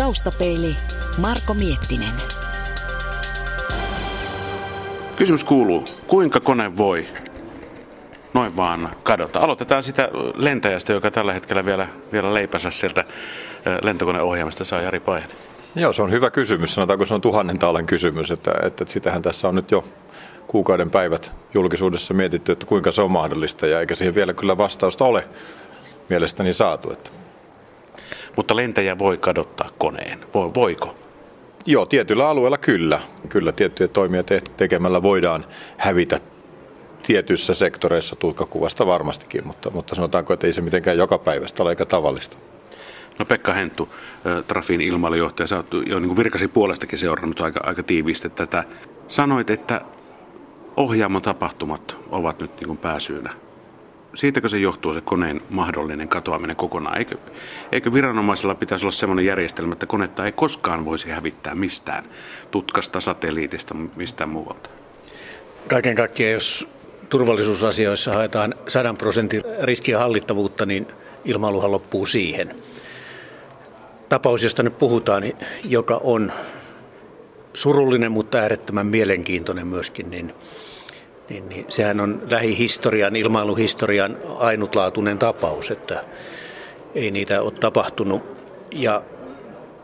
Taustapeili Marko Miettinen. Kysymys kuuluu, kuinka kone voi noin vaan kadota? Aloitetaan sitä lentäjästä, joka tällä hetkellä vielä, vielä leipänsä sieltä lentokoneohjelmasta saa Jari Pajanen. Joo, se on hyvä kysymys. Sanotaanko se on tuhannen taalan kysymys, että, että, että sitähän tässä on nyt jo kuukauden päivät julkisuudessa mietitty, että kuinka se on mahdollista, ja eikä siihen vielä kyllä vastausta ole mielestäni saatu. Että. Mutta lentäjä voi kadottaa koneen. Voiko? Joo, tietyllä alueella kyllä. Kyllä tiettyjä toimia te- tekemällä voidaan hävitä tietyissä sektoreissa tutkakuvasta varmastikin, mutta, mutta sanotaanko, että ei se mitenkään joka päivästä ole eikä tavallista. No Pekka Henttu, Trafin ilmailujohtaja, sä oot jo niin virkasi puolestakin seurannut aika, aika tiiviisti tätä. Sanoit, että ohjaamon tapahtumat ovat nyt niin pääsyynä. Siitäkö se johtuu se koneen mahdollinen katoaminen kokonaan? Eikö, eikö viranomaisilla pitäisi olla sellainen järjestelmä, että konetta ei koskaan voisi hävittää mistään, tutkasta, satelliitista, mistään muualta? Kaiken kaikkiaan, jos turvallisuusasioissa haetaan 100 prosentin riskiä hallittavuutta, niin ilmailuhan loppuu siihen. Tapaus, josta nyt puhutaan, joka on surullinen, mutta äärettömän mielenkiintoinen myöskin, niin, niin, niin sehän on lähihistorian, ilmailuhistorian ainutlaatuinen tapaus, että ei niitä ole tapahtunut. Ja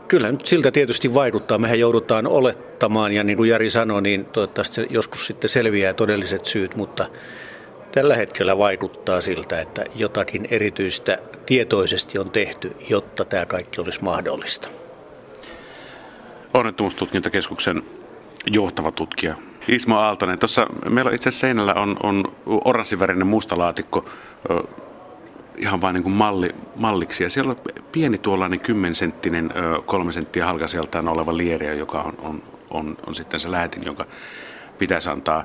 kyllä nyt siltä tietysti vaikuttaa. Mehän joudutaan olettamaan, ja niin kuin Jari sanoi, niin toivottavasti joskus sitten selviää todelliset syyt, mutta tällä hetkellä vaikuttaa siltä, että jotakin erityistä tietoisesti on tehty, jotta tämä kaikki olisi mahdollista. Onnettomuustutkintakeskuksen johtava tutkija Ismo Aaltonen. Tuossa meillä itse seinällä on, on oranssivärinen musta laatikko ihan vain niin malli, malliksi. Ja siellä on pieni tuollainen kymmensenttinen, kolme senttiä halkaisijaltaan oleva lieriä, joka on, on, on, on sitten se lähetin, jonka pitäisi antaa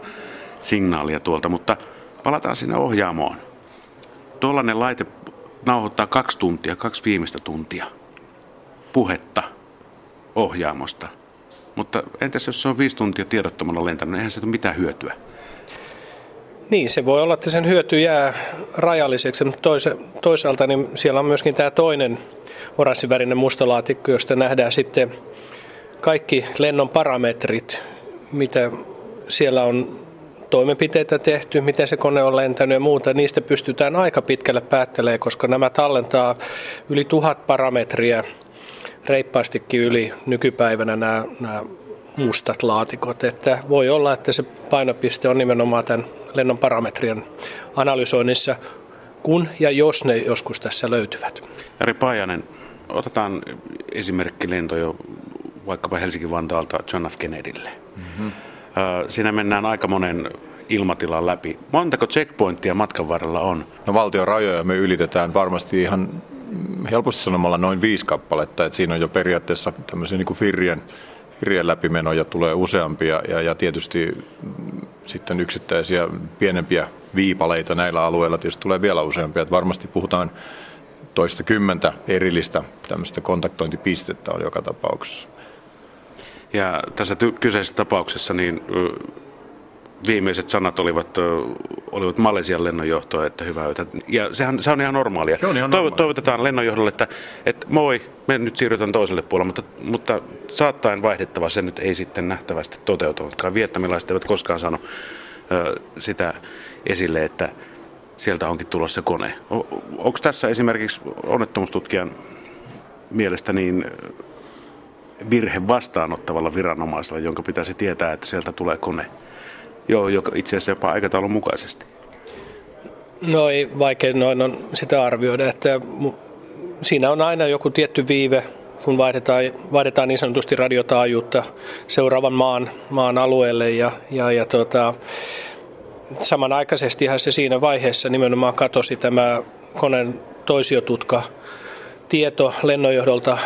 signaalia tuolta. Mutta palataan sinne ohjaamoon. Tuollainen laite nauhoittaa kaksi tuntia, kaksi viimeistä tuntia puhetta ohjaamosta. Mutta entäs jos se on viisi tuntia tiedottomana lentänyt, eihän se ole mitään hyötyä. Niin, se voi olla, että sen hyöty jää rajalliseksi, mutta toisaalta niin siellä on myöskin tämä toinen oranssivärinen mustalaatikko, josta nähdään sitten kaikki lennon parametrit, mitä siellä on toimenpiteitä tehty, miten se kone on lentänyt ja muuta. Niistä pystytään aika pitkälle päättelemään, koska nämä tallentaa yli tuhat parametria reippaastikin yli nykypäivänä nämä, nämä mustat laatikot. Että voi olla, että se painopiste on nimenomaan tämän lennon parametrien analysoinnissa, kun ja jos ne joskus tässä löytyvät. Jari Paajanen, otetaan esimerkki lento jo vaikkapa Helsinki-Vantaalta John F. Kennedylle. Mm-hmm. Siinä mennään aika monen ilmatilan läpi. Montako checkpointtia matkan varrella on? No valtion rajoja me ylitetään varmasti ihan helposti sanomalla noin viisi kappaletta, että siinä on jo periaatteessa tämmöisiä niin kuin firrien, firrien läpimenoja tulee useampia ja, ja tietysti sitten yksittäisiä pienempiä viipaleita näillä alueilla tietysti tulee vielä useampia. Että varmasti puhutaan toista kymmentä erillistä tämmöistä kontaktointipistettä on joka tapauksessa. Ja tässä ty- kyseisessä tapauksessa niin viimeiset sanat olivat, olivat Malesian lennonjohtoa, että hyvää yötä. Ja sehän, se on ihan normaalia. Se on ihan normaalia. Toivotetaan lennonjohdolle, että, että moi, me nyt siirrytään toiselle puolelle, mutta, mutta saattaen vaihdettava se nyt ei sitten nähtävästi toteutunutkaan. Vietnamilaiset eivät koskaan saanut ö, sitä esille, että sieltä onkin tulossa kone. Onko tässä esimerkiksi onnettomuustutkijan mielestä niin virhe vastaanottavalla viranomaisella, jonka pitäisi tietää, että sieltä tulee kone? Joo, joka itse asiassa jopa aikataulun mukaisesti. No ei vaikea noin on sitä arvioida, että siinä on aina joku tietty viive, kun vaihdetaan, vaihdetaan niin sanotusti radiotaajuutta seuraavan maan, maan alueelle ja, ja, ja tota, samanaikaisestihan se siinä vaiheessa nimenomaan katosi tämä koneen toisiotutka tieto lennonjohdolta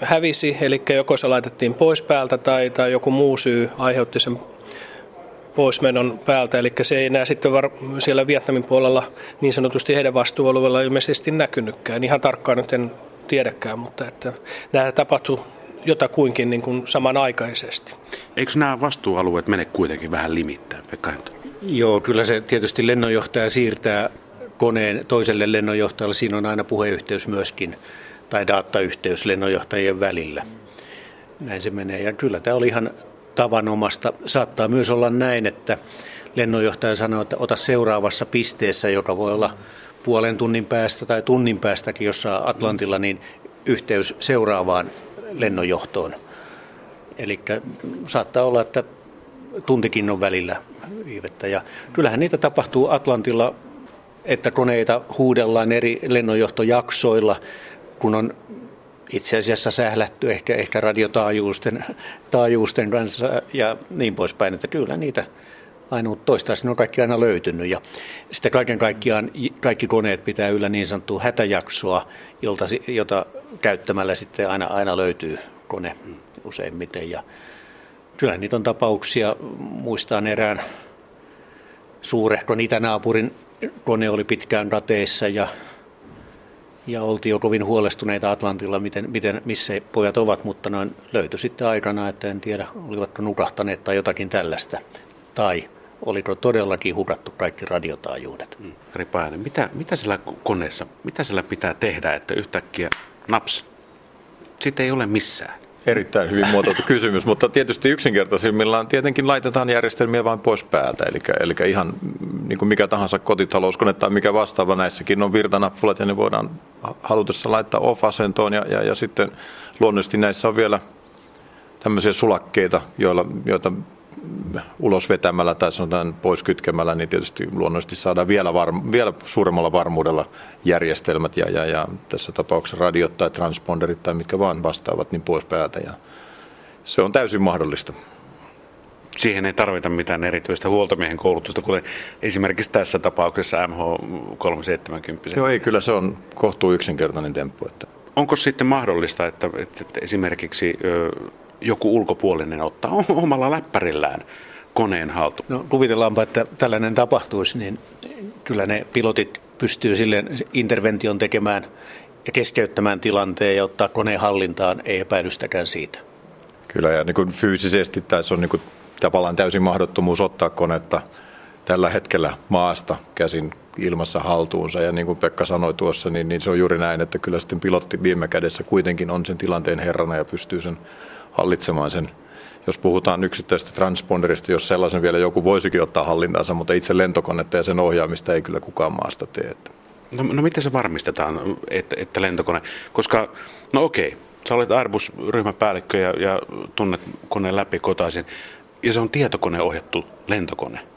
hävisi, eli joko se laitettiin pois päältä tai, tai joku muu syy aiheutti sen poismenon päältä, eli se ei enää sitten var- siellä Vietnamin puolella niin sanotusti heidän vastuualueella ilmeisesti näkynytkään. Ihan tarkkaan nyt en tiedäkään, mutta että nämä tapahtuu jotakuinkin niin kuin samanaikaisesti. Eikö nämä vastuualueet mene kuitenkin vähän limittäin, Pekka Hento? Joo, kyllä se tietysti lennonjohtaja siirtää koneen toiselle lennonjohtajalle. Siinä on aina puheyhteys myöskin tai datayhteys lennonjohtajien välillä. Näin se menee. Ja kyllä tämä oli ihan tavanomasta. Saattaa myös olla näin, että lennonjohtaja sanoo, että ota seuraavassa pisteessä, joka voi olla puolen tunnin päästä tai tunnin päästäkin jossa Atlantilla, niin yhteys seuraavaan lennonjohtoon. Eli saattaa olla, että tuntikin on välillä viivettä. Ja kyllähän niitä tapahtuu Atlantilla, että koneita huudellaan eri lennonjohtojaksoilla, kun on itse asiassa sählätty ehkä, ehkä radiotaajuusten taajuusten kanssa ja niin poispäin, että kyllä niitä aina toistaiseksi on kaikki aina löytynyt. Ja sitten kaiken kaikkiaan kaikki koneet pitää yllä niin sanottua hätäjaksoa, jolta, jota käyttämällä sitten aina, aina löytyy kone useimmiten. Ja kyllä niitä on tapauksia, muistaan erään suurehkon itänaapurin kone oli pitkään kateissa ja, ja oltiin jo kovin huolestuneita Atlantilla, miten, miten, missä pojat ovat, mutta noin löytyi sitten aikana, että en tiedä, olivatko nukahtaneet tai jotakin tällaista. Tai oliko todellakin hukattu kaikki radiotaajuudet. Mm. Ripainen, mitä, mitä sillä koneessa, mitä sillä pitää tehdä, että yhtäkkiä naps, sitä ei ole missään? Erittäin hyvin muotoiltu kysymys, mutta tietysti yksinkertaisimmillaan tietenkin laitetaan järjestelmiä vain pois päältä. Eli, eli ihan niin kuin mikä tahansa kotitalouskone tai mikä vastaava näissäkin on virtanappulat ja ne voidaan halutessa laittaa off-asentoon ja, ja, ja sitten luonnollisesti näissä on vielä tämmöisiä sulakkeita, joilla, joita ulos vetämällä tai sanotaan pois kytkemällä, niin tietysti luonnollisesti saadaan vielä, varm- vielä suuremmalla varmuudella järjestelmät ja, ja, ja tässä tapauksessa radiot tai transponderit tai mitkä vaan vastaavat niin pois päältä. Ja se on täysin mahdollista. Siihen ei tarvita mitään erityistä huoltomiehen koulutusta, kuten esimerkiksi tässä tapauksessa MH370. Joo, ei, kyllä se on kohtuu yksinkertainen temppu. Että. Onko sitten mahdollista, että, että esimerkiksi joku ulkopuolinen ottaa omalla läppärillään koneen haltuun. No kuvitellaanpa, että tällainen tapahtuisi, niin kyllä ne pilotit pystyy silleen intervention tekemään ja keskeyttämään tilanteen ja ottaa koneen hallintaan, ei epäilystäkään siitä. Kyllä ja niin kuin fyysisesti tässä on niin kuin tavallaan täysin mahdottomuus ottaa konetta tällä hetkellä maasta käsin ilmassa haltuunsa. Ja niin kuin Pekka sanoi tuossa, niin, niin se on juuri näin, että kyllä sitten pilotti viime kädessä kuitenkin on sen tilanteen herrana ja pystyy sen hallitsemaan sen. Jos puhutaan yksittäisestä transponderista, jos sellaisen vielä joku voisikin ottaa hallintaansa, mutta itse lentokonetta ja sen ohjaamista ei kyllä kukaan maasta tee. No, no miten se varmistetaan, että, että lentokone, koska no okei, sä olet Airbus-ryhmäpäällikkö ja, ja tunnet koneen läpi kotaisin, ja se on tietokoneohjattu lentokone.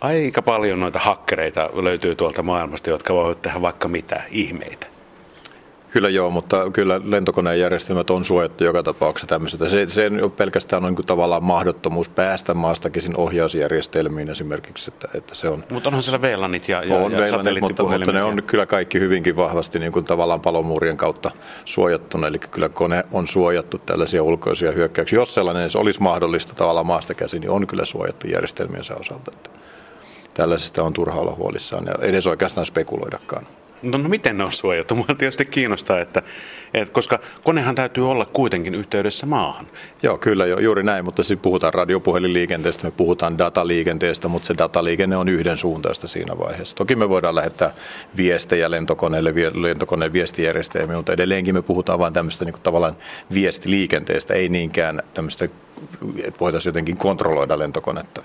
Aika paljon noita hakkereita löytyy tuolta maailmasta, jotka voivat tehdä vaikka mitä ihmeitä. Kyllä joo, mutta kyllä lentokoneen järjestelmät on suojattu joka tapauksessa tämmöisestä. Se, se pelkästään on niin tavallaan mahdottomuus päästä maastakin ohjausjärjestelmiin esimerkiksi, että, että se on... Mutta onhan siellä VLANit ja, ja, on ja VLANit, mutta, mutta ne on kyllä kaikki hyvinkin vahvasti niin kuin tavallaan palomuurien kautta suojattuna, eli kyllä kone on suojattu tällaisia ulkoisia hyökkäyksiä. Jos sellainen olisi mahdollista tavallaan maasta käsin, niin on kyllä suojattu järjestelmiensä osalta. Että tällaisesta on turha olla huolissaan ja edes oikeastaan spekuloidakaan. No, no miten ne on suojattu? Mua tietysti kiinnostaa, että, että koska konehan täytyy olla kuitenkin yhteydessä maahan. Joo, kyllä jo, juuri näin, mutta sitten puhutaan radiopuhelinliikenteestä, me puhutaan dataliikenteestä, mutta se dataliikenne on yhden suuntaista siinä vaiheessa. Toki me voidaan lähettää viestejä lentokoneelle, lentokoneen viestijärjestelmiin, mutta edelleenkin me puhutaan vain tämmöistä niin tavallaan viestiliikenteestä, ei niinkään tämmöistä, että voitaisiin jotenkin kontrolloida lentokonetta.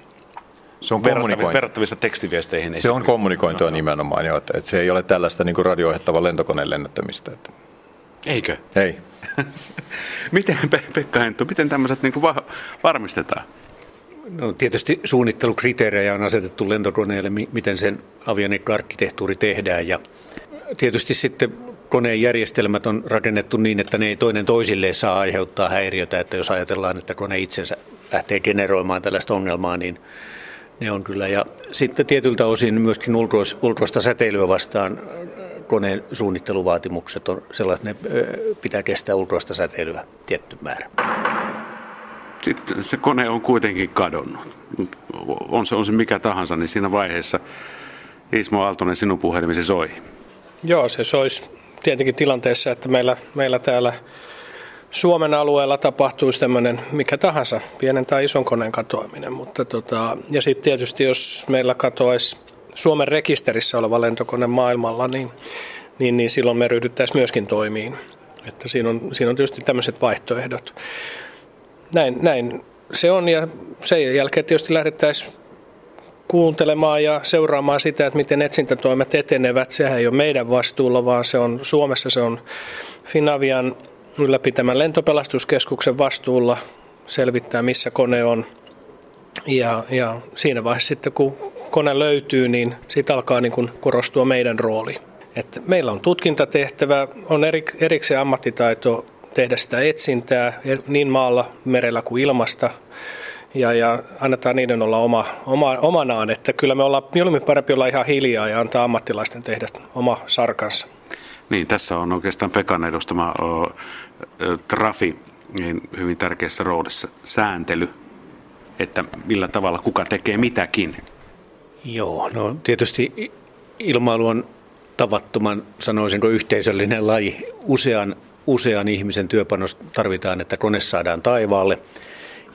Se on kommunikointi. Verrattavissa tekstiviesteihin. Se on kommunikointia no, no. nimenomaan, jo, että, että se ei ole tällaista niin kuin radio lentokoneen lennättämistä. Että. Eikö? Ei. miten, Pekka Henttu, miten tämmöiset niin kuin va- varmistetaan? No, tietysti suunnittelukriteerejä on asetettu lentokoneelle, miten sen avionikko-arkkitehtuuri tehdään. Ja tietysti sitten koneen järjestelmät on rakennettu niin, että ne ei toinen toisilleen saa aiheuttaa häiriötä. Että jos ajatellaan, että kone itsensä lähtee generoimaan tällaista ongelmaa, niin ne on kyllä. Ja sitten tietyltä osin myöskin ulkois, ulkoista säteilyä vastaan koneen suunnitteluvaatimukset on sellaiset, että ne pitää kestää ulkoista säteilyä tietty määrä. Sitten se kone on kuitenkin kadonnut. On se, on se mikä tahansa, niin siinä vaiheessa Ismo Aaltonen sinun puhelimesi soi. Joo, se soisi tietenkin tilanteessa, että meillä, meillä täällä Suomen alueella tapahtuisi tämmöinen mikä tahansa, pienen tai ison koneen katoaminen. Mutta tota, ja sitten tietysti jos meillä katoaisi Suomen rekisterissä oleva lentokone maailmalla, niin, niin, niin silloin me ryhdyttäisiin myöskin toimiin. Että siinä, on, siinä on tietysti tämmöiset vaihtoehdot. Näin, näin se on ja sen jälkeen tietysti lähdettäisiin kuuntelemaan ja seuraamaan sitä, että miten etsintätoimet etenevät. Sehän ei ole meidän vastuulla, vaan se on Suomessa se on Finavian ylläpitämän lentopelastuskeskuksen vastuulla selvittää, missä kone on. Ja, ja siinä vaiheessa sitten, kun kone löytyy, niin siitä alkaa niin kuin korostua meidän rooli. Että meillä on tutkintatehtävä, on erikseen ammattitaito tehdä sitä etsintää niin maalla, merellä kuin ilmasta. Ja, ja annetaan niiden olla oma, oma, omanaan, että kyllä me ollaan mieluummin parempi olla ihan hiljaa ja antaa ammattilaisten tehdä oma sarkansa. Niin, tässä on oikeastaan Pekan edustama o, trafi niin hyvin tärkeässä roolissa. Sääntely, että millä tavalla kuka tekee mitäkin. Joo, no tietysti ilmailu on tavattoman, sanoisinko, yhteisöllinen laji. Usean, usean ihmisen työpanos tarvitaan, että kone saadaan taivaalle.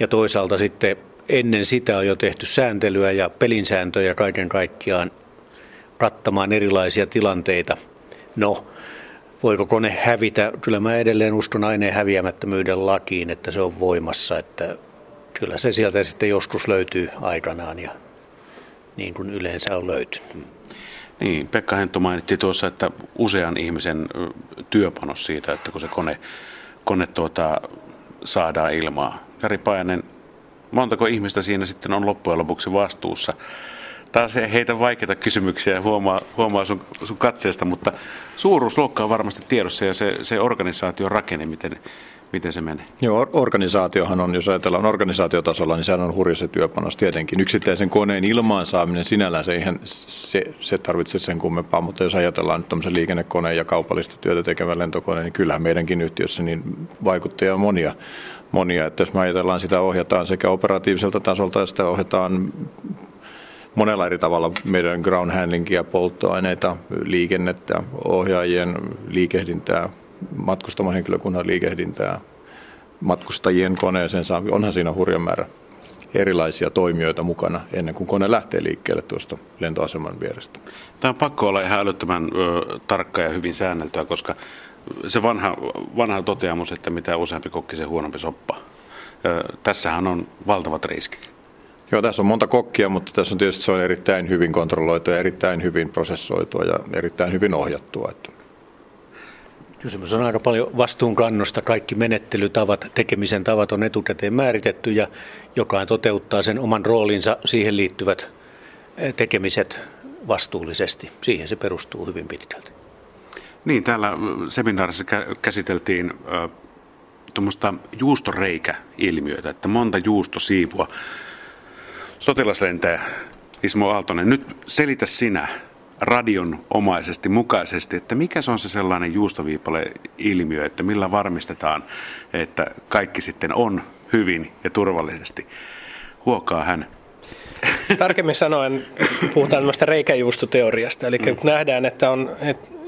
Ja toisaalta sitten ennen sitä on jo tehty sääntelyä ja pelinsääntöjä kaiken kaikkiaan kattamaan erilaisia tilanteita. No, voiko kone hävitä? Kyllä mä edelleen uskon aineen häviämättömyyden lakiin, että se on voimassa, että kyllä se sieltä sitten joskus löytyy aikanaan ja niin kuin yleensä on löytynyt. Niin, Pekka Hentto mainitti tuossa, että usean ihmisen työpanos siitä, että kun se kone, kone tuota, saadaan ilmaa. Jari Pajanen, montako ihmistä siinä sitten on loppujen lopuksi vastuussa? Taas heitä vaikeita kysymyksiä huomaa, huomaa sun, sun katseesta, mutta suuruusluokka on varmasti tiedossa ja se, se organisaation rakenne, miten, miten se menee? Joo, organisaatiohan on, jos ajatellaan organisaatiotasolla, niin sehän on hurja se työpanos tietenkin. Yksittäisen koneen ilmaan saaminen sinällään se, ihan, se, se tarvitsee sen kummempaa, mutta jos ajatellaan nyt tämmöisen liikennekoneen ja kaupallista työtä tekevän lentokoneen, niin kyllähän meidänkin yhtiössä niin vaikuttajia on monia. monia. Että jos me ajatellaan, sitä ohjataan sekä operatiiviselta tasolta ja sitä ohjataan monella eri tavalla meidän ground handlingia, polttoaineita, liikennettä, ohjaajien liikehdintää, henkilökunnan liikehdintää, matkustajien koneeseen saa, onhan siinä hurja määrä erilaisia toimijoita mukana ennen kuin kone lähtee liikkeelle tuosta lentoaseman vierestä. Tämä on pakko olla ihan älyttömän ö, tarkka ja hyvin säänneltyä, koska se vanha, vanha toteamus, että mitä useampi kokki, se huonompi soppa. Ö, tässähän on valtavat riskit. Joo, tässä on monta kokkia, mutta tässä on tietysti se on erittäin hyvin kontrolloitua, erittäin hyvin prosessoitua ja erittäin hyvin ohjattua. Että Kysymys on aika paljon vastuunkannosta. Kaikki menettelytavat, tekemisen tavat on etukäteen määritetty ja jokainen toteuttaa sen oman roolinsa, siihen liittyvät eh, tekemiset vastuullisesti. Siihen se perustuu hyvin pitkälti. Niin, täällä seminaarissa käsiteltiin tuommoista juustoreikä-ilmiötä, että monta juustosiivua. Sotilaslentäjä Ismo Aaltonen, nyt selitä sinä, radionomaisesti mukaisesti, että mikä se on se sellainen juustoviipale-ilmiö, että millä varmistetaan, että kaikki sitten on hyvin ja turvallisesti. Huokaa hän. Tarkemmin sanoen puhutaan tämmöistä reikäjuustoteoriasta, eli mm. nähdään, että on, että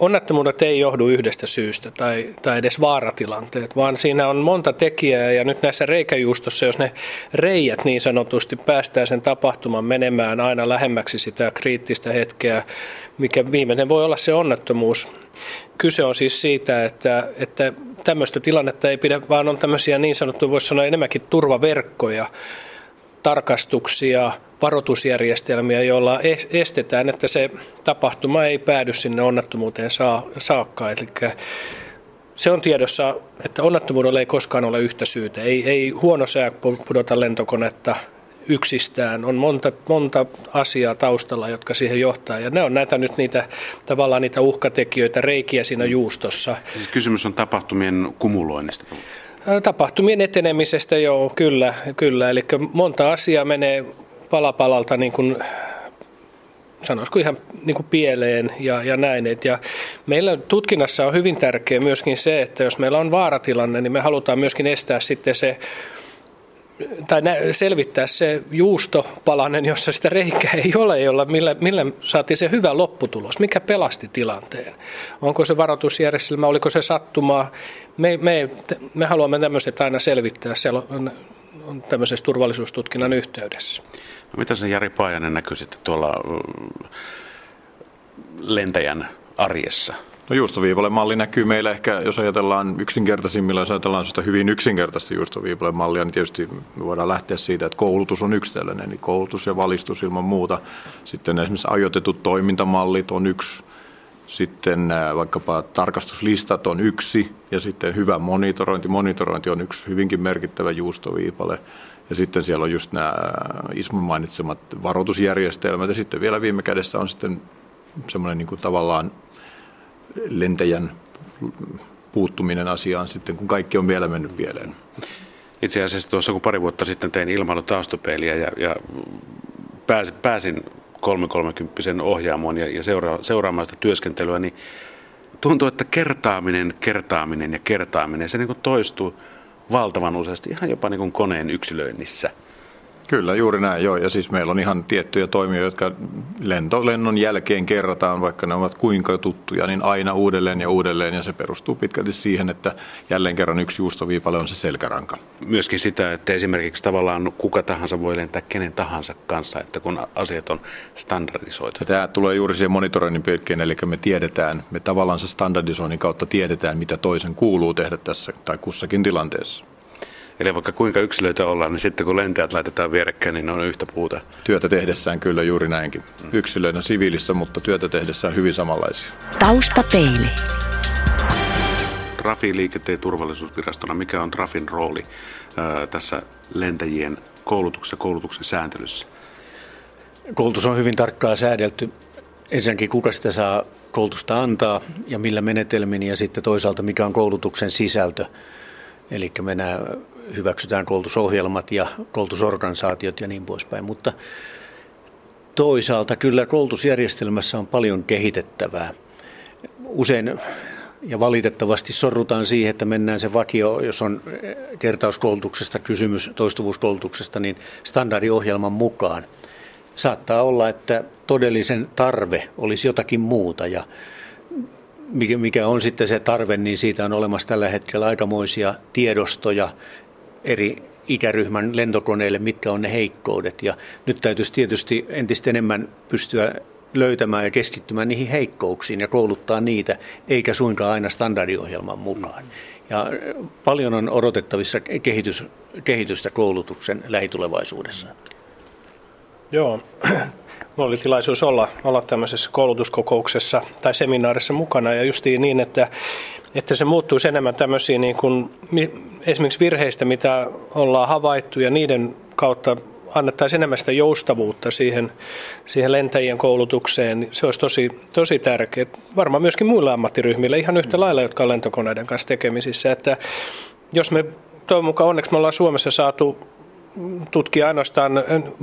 onnettomuudet ei johdu yhdestä syystä tai, tai edes vaaratilanteet, vaan siinä on monta tekijää ja nyt näissä reikäjuustossa, jos ne reijät niin sanotusti päästään sen tapahtuman menemään aina lähemmäksi sitä kriittistä hetkeä, mikä viimeinen voi olla se onnettomuus. Kyse on siis siitä, että, että tämmöistä tilannetta ei pidä, vaan on tämmöisiä niin sanottuja, voisi sanoa enemmänkin turvaverkkoja, tarkastuksia, varoitusjärjestelmiä, joilla estetään, että se tapahtuma ei päädy sinne onnettomuuteen saakka. Eli se on tiedossa, että onnettomuudella ei koskaan ole yhtä syytä. Ei, ei huono sää pudota lentokonetta yksistään. On monta, monta asiaa taustalla, jotka siihen johtaa. Ja ne on näitä nyt niitä tavallaan niitä uhkatekijöitä, reikiä siinä juustossa. Siis kysymys on tapahtumien kumuloinnista. Tapahtumien etenemisestä, joo, kyllä. kyllä. Eli monta asiaa menee palapalalta niin kuin, sanoisiko ihan niin kuin pieleen ja, ja näin. Et ja meillä tutkinnassa on hyvin tärkeää myöskin se, että jos meillä on vaaratilanne, niin me halutaan myöskin estää sitten se tai selvittää se juustopalanen, jossa sitä reikää ei ole, jolla, millä, millä saatiin se hyvä lopputulos, mikä pelasti tilanteen. Onko se varoitusjärjestelmä, oliko se sattumaa. Me, me, me haluamme tämmöiset aina selvittää on tämmöisessä turvallisuustutkinnan yhteydessä. No, mitä se Jari Paajanen näkyy sitten tuolla lentäjän arjessa? No juustoviipalle malli näkyy meillä ehkä, jos ajatellaan yksinkertaisimmilla, jos ajatellaan sitä hyvin yksinkertaista juustoviipalle mallia, niin tietysti me voidaan lähteä siitä, että koulutus on yksi tällainen, niin koulutus ja valistus ilman muuta. Sitten esimerkiksi ajoitetut toimintamallit on yksi, sitten vaikkapa tarkastuslistat on yksi ja sitten hyvä monitorointi. Monitorointi on yksi hyvinkin merkittävä juustoviipale. Ja sitten siellä on just nämä Ismun mainitsemat varoitusjärjestelmät ja sitten vielä viime kädessä on sitten semmoinen niin kuin tavallaan lentäjän puuttuminen asiaan sitten, kun kaikki on vielä mennyt pieleen. Itse asiassa tuossa kun pari vuotta sitten tein ilmailutaustapeiliä ja, ja pääsin, pääsin 330 ohjaamoon ja, ja seura, seuraamaan sitä työskentelyä, niin tuntuu, että kertaaminen, kertaaminen ja kertaaminen, se niin kuin toistuu valtavan useasti ihan jopa niin kuin koneen yksilöinnissä – Kyllä, juuri näin, joo. Ja siis meillä on ihan tiettyjä toimijoita, jotka lentolennon jälkeen kerrataan, vaikka ne ovat kuinka tuttuja, niin aina uudelleen ja uudelleen. Ja se perustuu pitkälti siihen, että jälleen kerran yksi juustoviipale on se selkäranka. Myöskin sitä, että esimerkiksi tavallaan kuka tahansa voi lentää kenen tahansa kanssa, että kun asiat on standardisoitu. Ja tämä tulee juuri siihen monitoroinnin pilkkeen, eli me tiedetään, me tavallaan se standardisoinnin kautta tiedetään, mitä toisen kuuluu tehdä tässä tai kussakin tilanteessa. Eli vaikka kuinka yksilöitä ollaan, niin sitten kun lentäjät laitetaan vierekkäin, niin ne on yhtä puuta. Työtä tehdessään kyllä juuri näinkin. Yksilöinä siviilissä, mutta työtä tehdessään hyvin samanlaisia. Taustapeili. Trafi liikenteen turvallisuusvirastona, mikä on Trafin rooli ää, tässä lentäjien koulutuksessa koulutuksen sääntelyssä? Koulutus on hyvin tarkkaan säädelty. Ensinnäkin kuka sitä saa koulutusta antaa ja millä menetelmin ja sitten toisaalta mikä on koulutuksen sisältö. Eli me nämä hyväksytään koulutusohjelmat ja koulutusorganisaatiot ja niin poispäin. Mutta toisaalta kyllä koulutusjärjestelmässä on paljon kehitettävää. Usein ja valitettavasti sorrutaan siihen, että mennään se vakio, jos on kertauskoulutuksesta kysymys, toistuvuuskoulutuksesta, niin standardiohjelman mukaan. Saattaa olla, että todellisen tarve olisi jotakin muuta ja mikä on sitten se tarve, niin siitä on olemassa tällä hetkellä aikamoisia tiedostoja eri ikäryhmän lentokoneille, mitkä on ne heikkoudet. Ja nyt täytyisi tietysti entistä enemmän pystyä löytämään ja keskittymään niihin heikkouksiin ja kouluttaa niitä, eikä suinkaan aina standardiohjelman mukaan. Ja paljon on odotettavissa kehitys, kehitystä koulutuksen lähitulevaisuudessa. Joo, Mulla oli tilaisuus olla, olla tämmöisessä koulutuskokouksessa tai seminaarissa mukana ja justiin niin, että, että se muuttuisi enemmän tämmöisiin niin kuin, esimerkiksi virheistä, mitä ollaan havaittu ja niiden kautta annettaisiin enemmän sitä joustavuutta siihen, siihen lentäjien koulutukseen. Se olisi tosi, tosi tärkeää. Varmaan myöskin muille ammattiryhmille ihan yhtä lailla, jotka on lentokoneiden kanssa tekemisissä. Että jos me toivon mukaan onneksi me ollaan Suomessa saatu tutkia ainoastaan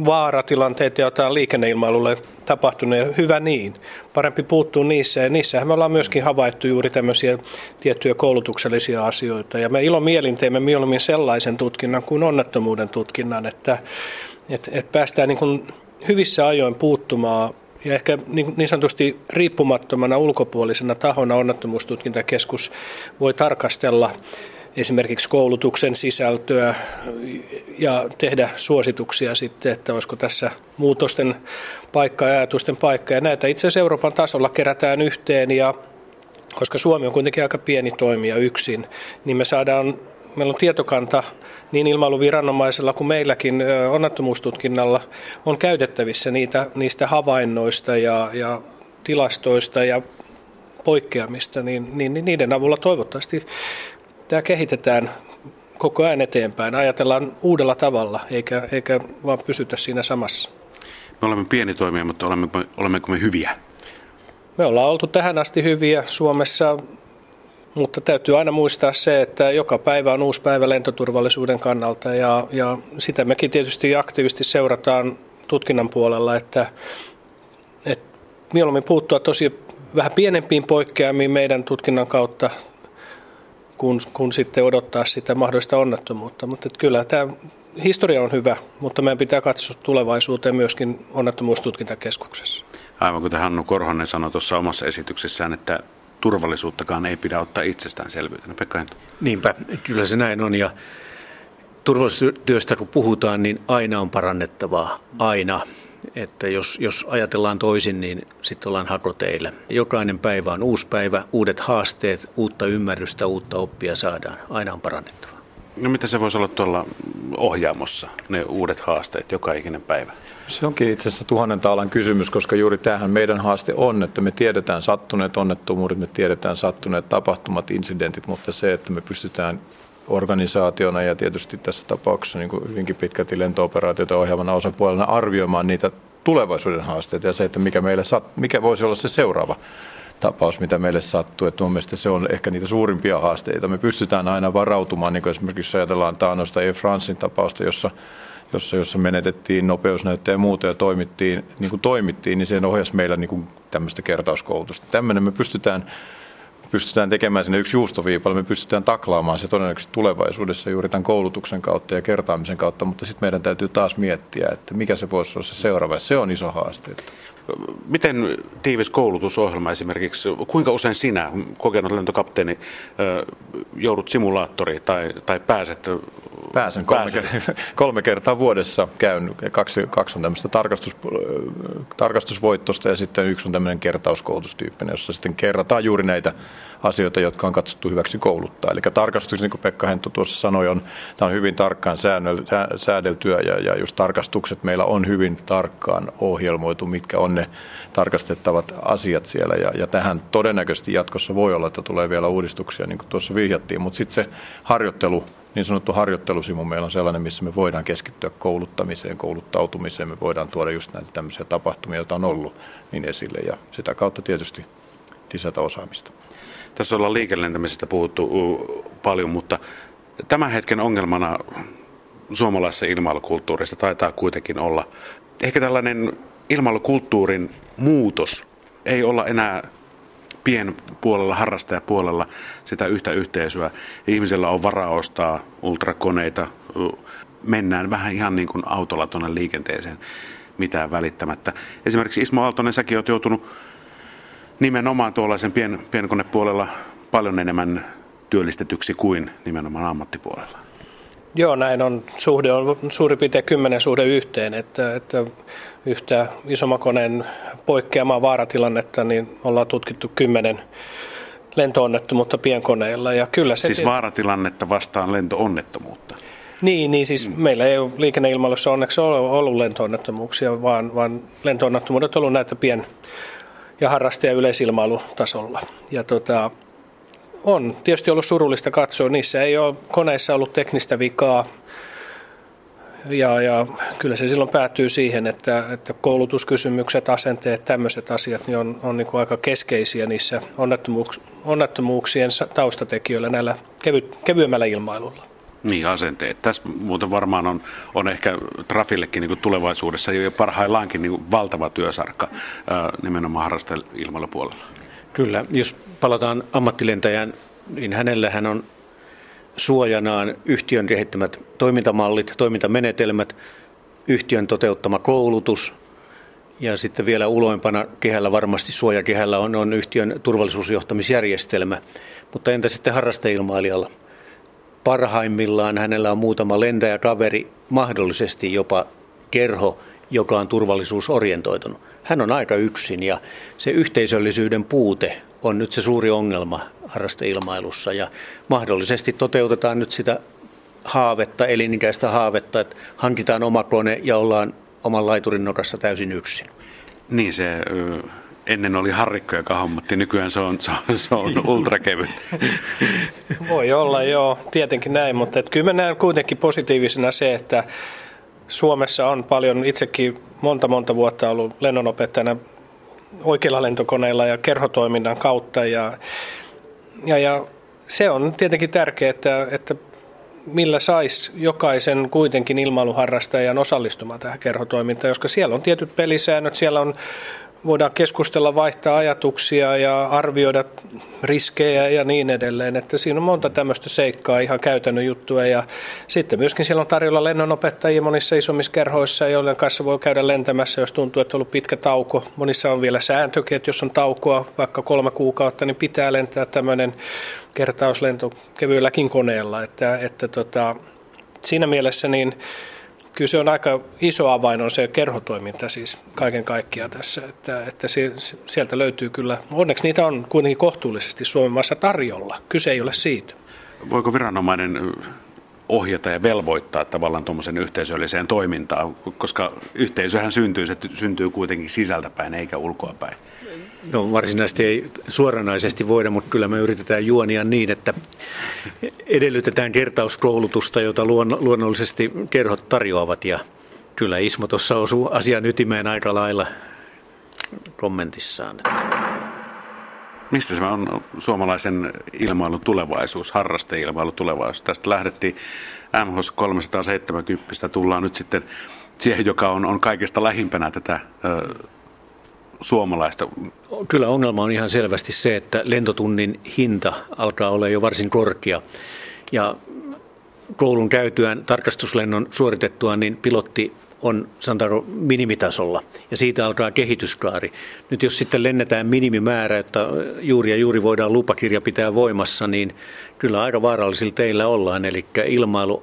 vaaratilanteita, joita on liikenneilmailulle tapahtunut, hyvä niin. Parempi puuttuu niissä, ja niissähän me ollaan myöskin havaittu juuri tämmöisiä tiettyjä koulutuksellisia asioita. Ja me mielin teemme mieluummin sellaisen tutkinnan kuin onnettomuuden tutkinnan, että, että, että päästään niin kuin hyvissä ajoin puuttumaan ja ehkä niin, niin sanotusti riippumattomana ulkopuolisena tahona onnettomuustutkintakeskus voi tarkastella esimerkiksi koulutuksen sisältöä ja tehdä suosituksia sitten, että olisiko tässä muutosten paikka ja ajatusten paikka. Ja näitä itse asiassa Euroopan tasolla kerätään yhteen ja koska Suomi on kuitenkin aika pieni toimija yksin, niin me saadaan, meillä on tietokanta niin ilmailuviranomaisella kuin meilläkin onnettomuustutkinnalla on käytettävissä niitä, niistä havainnoista ja, ja tilastoista ja poikkeamista, niin, niin, niin niiden avulla toivottavasti tämä kehitetään koko ajan eteenpäin. Ajatellaan uudella tavalla, eikä, eikä vaan pysytä siinä samassa. Me olemme pieni toimija, mutta olemmeko, olemmeko me hyviä? Me ollaan oltu tähän asti hyviä Suomessa, mutta täytyy aina muistaa se, että joka päivä on uusi päivä lentoturvallisuuden kannalta ja, ja sitä mekin tietysti aktiivisesti seurataan tutkinnan puolella, että, että mieluummin puuttua tosi vähän pienempiin poikkeamiin meidän tutkinnan kautta kun, kun sitten odottaa sitä mahdollista onnettomuutta. Mutta kyllä tämä historia on hyvä, mutta meidän pitää katsoa tulevaisuuteen myöskin onnettomuustutkintakeskuksessa. Aivan kuten Hannu Korhonen sanoi tuossa omassa esityksessään, että turvallisuuttakaan ei pidä ottaa itsestäänselvyytenä. Pekka Hento. Niinpä, kyllä se näin on. Ja turvallisuustyöstä kun puhutaan, niin aina on parannettavaa, aina. Että jos, jos ajatellaan toisin, niin sitten ollaan hakoteillä. Jokainen päivä on uusi päivä, uudet haasteet, uutta ymmärrystä, uutta oppia saadaan. Aina on parannettava. No mitä se voisi olla tuolla ohjaamossa, ne uudet haasteet joka ikinen päivä? Se onkin itse asiassa tuhannen taalan kysymys, koska juuri tähän meidän haaste on, että me tiedetään sattuneet onnettomuudet, me tiedetään sattuneet tapahtumat, incidentit, mutta se, että me pystytään organisaationa ja tietysti tässä tapauksessa niin kuin hyvinkin pitkälti lentooperaatioita ohjaavana osapuolena arvioimaan niitä tulevaisuuden haasteita ja se, että mikä, meille sat, mikä voisi olla se seuraava tapaus, mitä meille sattuu. Että mun mielestä se on ehkä niitä suurimpia haasteita. Me pystytään aina varautumaan, niin kuin esimerkiksi ajatellaan taannoista Air Francein tapausta, jossa jossa, jossa menetettiin nopeusnäyttöjä ja muuta ja toimittiin, niin kuin toimittiin, niin se ohjasi meillä niin kuin tämmöistä kertauskoulutusta. Tämmöinen me pystytään pystytään tekemään sinne yksi juustoviipale, me pystytään taklaamaan se todennäköisesti tulevaisuudessa juuri tämän koulutuksen kautta ja kertaamisen kautta, mutta sitten meidän täytyy taas miettiä, että mikä se voisi olla se seuraava. Se on iso haaste. Miten tiivis koulutusohjelma esimerkiksi, kuinka usein sinä, kokenut lentokapteeni, joudut simulaattoriin tai, tai pääset Pääsen kolme, Ker- kolme kertaa vuodessa käyn. Kaksi, kaksi on tämmöistä tarkastus, tarkastusvoittosta ja sitten yksi on tämmöinen kertauskoulutustyyppinen, jossa sitten kerrataan juuri näitä asioita, jotka on katsottu hyväksi kouluttaa. Eli tarkastus, niin kuin Pekka Henttu tuossa sanoi, on, tämä on hyvin tarkkaan säädeltyä ja, ja just tarkastukset meillä on hyvin tarkkaan ohjelmoitu, mitkä on ne tarkastettavat asiat siellä. Ja, ja tähän todennäköisesti jatkossa voi olla, että tulee vielä uudistuksia, niin kuin tuossa vihjattiin, mutta sitten se harjoittelu niin sanottu harjoittelusimu meillä on sellainen, missä me voidaan keskittyä kouluttamiseen, kouluttautumiseen. Me voidaan tuoda just näitä tämmöisiä tapahtumia, joita on ollut niin esille ja sitä kautta tietysti lisätä osaamista. Tässä ollaan liikelentämisestä puhuttu paljon, mutta tämän hetken ongelmana suomalaisessa ilmailukulttuurissa taitaa kuitenkin olla ehkä tällainen ilmailukulttuurin muutos. Ei olla enää pienpuolella, harrastajapuolella sitä yhtä yhteisöä. Ihmisellä on varaa ostaa ultrakoneita, mennään vähän ihan niin kuin autolla tuonne liikenteeseen mitään välittämättä. Esimerkiksi Ismo Aaltonen, säkin olet joutunut nimenomaan tuollaisen pien, pienkonepuolella paljon enemmän työllistetyksi kuin nimenomaan ammattipuolella. Joo, näin on. Suhde on suurin piirtein kymmenen suhde yhteen, että, että yhtä isomakoneen poikkeamaa vaaratilannetta, niin ollaan tutkittu kymmenen lentoonnettomuutta pienkoneilla. Ja kyllä se siis vaaratilannetta vastaan lentoonnettomuutta? Niin, niin siis mm. meillä ei ole liikenneilmailussa onneksi ollut, ollut lentoonnettomuuksia, vaan, vaan lentoonnettomuudet on ollut näitä pien- ja harrastaja yleisilmailutasolla. Ja tota, on tietysti ollut surullista katsoa. Niissä ei ole koneissa ollut teknistä vikaa. Ja, ja kyllä se silloin päätyy siihen, että, että koulutuskysymykset, asenteet, tämmöiset asiat niin on, on niin kuin aika keskeisiä niissä onnettomuuks, onnettomuuksien taustatekijöillä näillä kevy, kevyemmällä ilmailulla. Niin, asenteet. Tässä muuten varmaan on, on ehkä Trafillekin niin tulevaisuudessa jo parhaillaankin niin valtava työsarka nimenomaan harrasteilmailupuolella. Kyllä, jos palataan ammattilentäjään, niin hänellä hän on suojanaan yhtiön kehittämät toimintamallit, toimintamenetelmät, yhtiön toteuttama koulutus ja sitten vielä uloimpana kehällä, varmasti suojakehällä on, on yhtiön turvallisuusjohtamisjärjestelmä. Mutta entä sitten harrasteilmailijalla? Parhaimmillaan hänellä on muutama lentäjäkaveri, mahdollisesti jopa kerho, joka on turvallisuusorientoitunut. Hän on aika yksin ja se yhteisöllisyyden puute on nyt se suuri ongelma harrasteilmailussa ja mahdollisesti toteutetaan nyt sitä haavetta, elinikäistä haavetta, että hankitaan oma kone ja ollaan oman laiturin nokassa täysin yksin. Niin se ennen oli harrikko, joka hommatti, nykyään se on, se on, se on ultrakevyt. Voi olla, joo, tietenkin näin, mutta et kyllä mä näen kuitenkin positiivisena se, että Suomessa on paljon, itsekin monta monta vuotta ollut lennonopettajana oikeilla lentokoneilla ja kerhotoiminnan kautta. Ja, ja, ja se on tietenkin tärkeää, että, että millä saisi jokaisen kuitenkin ilmailuharrastajan osallistumaan tähän kerhotoimintaan, koska siellä on tietyt pelisäännöt, siellä on voidaan keskustella, vaihtaa ajatuksia ja arvioida riskejä ja niin edelleen. Että siinä on monta tämmöistä seikkaa, ihan käytännön juttuja. Ja sitten myöskin siellä on tarjolla lennonopettajia monissa isommissa kerhoissa, joiden kanssa voi käydä lentämässä, jos tuntuu, että on ollut pitkä tauko. Monissa on vielä sääntökin, että jos on taukoa vaikka kolme kuukautta, niin pitää lentää tämmöinen kertauslento kevyelläkin koneella. Että, että tota, siinä mielessä niin kyllä se on aika iso avain on se kerhotoiminta siis kaiken kaikkiaan tässä, että, että sieltä löytyy kyllä, onneksi niitä on kuitenkin kohtuullisesti Suomen maassa tarjolla, kyse ei ole siitä. Voiko viranomainen ohjata ja velvoittaa tavallaan tuommoisen yhteisölliseen toimintaan, koska yhteisöhän syntyy, se syntyy kuitenkin sisältäpäin eikä ulkoapäin. No varsinaisesti ei suoranaisesti voida, mutta kyllä me yritetään juonia niin, että edellytetään kertauskoulutusta, jota luonnollisesti kerhot tarjoavat ja kyllä Ismo tuossa osuu asian ytimeen aika lailla kommentissaan. Mistä se on suomalaisen ilmailun tulevaisuus, harrasteilmailun tulevaisuus? Tästä lähdettiin MHS 370, tullaan nyt sitten siihen, joka on, on kaikesta lähimpänä tätä ö, suomalaista? Kyllä ongelma on ihan selvästi se, että lentotunnin hinta alkaa olla jo varsin korkea. Ja koulun käytyään tarkastuslennon suoritettua, niin pilotti on sanotaanko minimitasolla ja siitä alkaa kehityskaari. Nyt jos sitten lennetään minimimäärä, että juuri ja juuri voidaan lupakirja pitää voimassa, niin kyllä aika vaarallisilla teillä ollaan. Eli ilmailu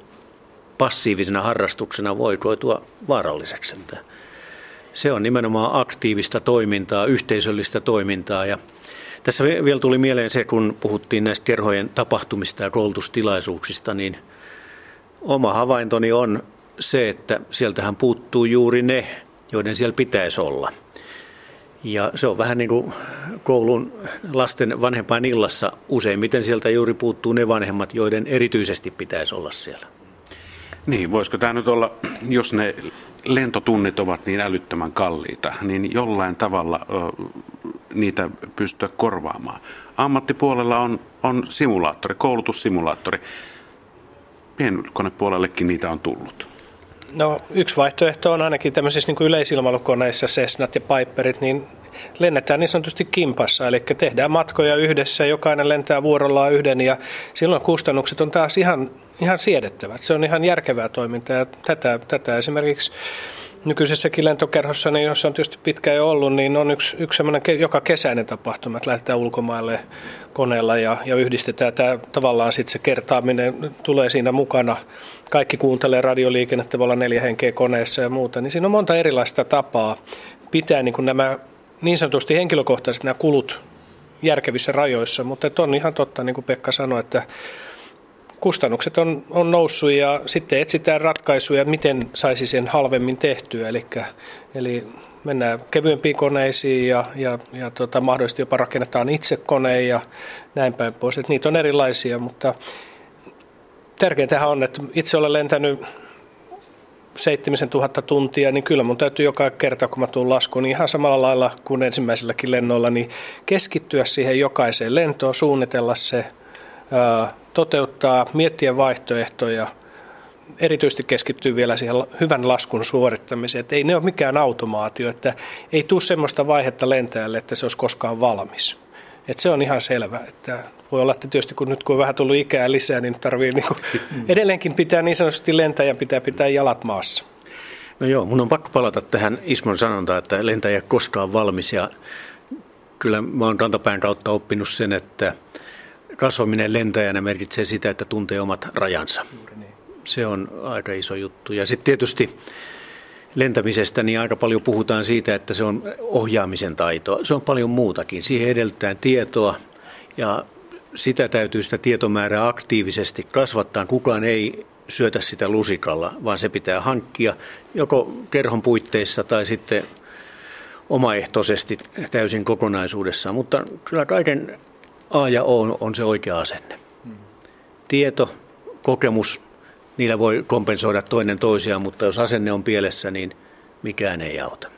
passiivisena harrastuksena voi koitua vaaralliseksi. Se on nimenomaan aktiivista toimintaa, yhteisöllistä toimintaa ja tässä vielä tuli mieleen se, kun puhuttiin näistä kerhojen tapahtumista ja koulutustilaisuuksista, niin oma havaintoni on se, että sieltähän puuttuu juuri ne, joiden siellä pitäisi olla. Ja se on vähän niin kuin koulun lasten vanhempain illassa. Useimmiten sieltä juuri puuttuu ne vanhemmat, joiden erityisesti pitäisi olla siellä. Niin, voisiko tämä nyt olla, jos ne lentotunnit ovat niin älyttömän kalliita, niin jollain tavalla ö, niitä pystyä korvaamaan. Ammattipuolella on, on simulaattori, koulutussimulaattori. Pienkonepuolellekin niitä on tullut. No yksi vaihtoehto on ainakin tämmöisissä niin kuin yleisilmailukoneissa, Cessnat ja Piperit, niin lennetään niin sanotusti kimpassa, eli tehdään matkoja yhdessä, jokainen lentää vuorollaan yhden ja silloin kustannukset on taas ihan, ihan siedettävät. Se on ihan järkevää toimintaa ja tätä, tätä esimerkiksi nykyisessäkin lentokerhossa, niin jossa on tietysti pitkään jo ollut, niin on yksi, yksi semmoinen joka kesäinen tapahtuma, että lähdetään ulkomaille koneella ja, ja yhdistetään tämä tavallaan sitten se kertaaminen tulee siinä mukana. Kaikki kuuntelee radioliikennettä, voi olla neljä henkeä koneessa ja muuta, niin siinä on monta erilaista tapaa pitää niin kuin nämä niin sanotusti henkilökohtaiset nämä kulut järkevissä rajoissa, mutta on ihan totta, niin kuin Pekka sanoi, että kustannukset on, on noussut ja sitten etsitään ratkaisuja, miten saisi sen halvemmin tehtyä. Eli, eli mennään kevyempiin koneisiin ja, ja, ja tota, mahdollisesti jopa rakennetaan itse koneen ja näin päin pois. Et niitä on erilaisia, mutta tärkeintähän on, että itse olen lentänyt 7000 tuntia, niin kyllä mun täytyy joka kerta, kun mä tuun laskuun, niin ihan samalla lailla kuin ensimmäiselläkin lennoilla, niin keskittyä siihen jokaiseen lentoon, suunnitella se, toteuttaa, miettiä vaihtoehtoja, erityisesti keskittyy vielä siihen hyvän laskun suorittamiseen, että ei ne ole mikään automaatio, että ei tule sellaista vaihetta lentäjälle, että se olisi koskaan valmis. Että se on ihan selvä, että voi olla, että tietysti kun nyt kun on vähän tullut ikää lisää, niin tarvii niin kuin, edelleenkin pitää niin sanotusti lentäjän pitää pitää jalat maassa. No joo, mun on pakko palata tähän Ismon sanontaan, että lentäjä koskaan valmis ja kyllä mä oon rantapään kautta oppinut sen, että kasvaminen lentäjänä merkitsee sitä, että tuntee omat rajansa. Niin. Se on aika iso juttu. Ja sitten tietysti lentämisestä niin aika paljon puhutaan siitä, että se on ohjaamisen taito. Se on paljon muutakin. Siihen edellytetään tietoa ja sitä täytyy sitä tietomäärää aktiivisesti kasvattaa. Kukaan ei syötä sitä lusikalla, vaan se pitää hankkia joko kerhon puitteissa tai sitten omaehtoisesti täysin kokonaisuudessaan. Mutta kyllä kaiken A ja O on se oikea asenne. Tieto, kokemus, niillä voi kompensoida toinen toisiaan, mutta jos asenne on pielessä, niin mikään ei auta.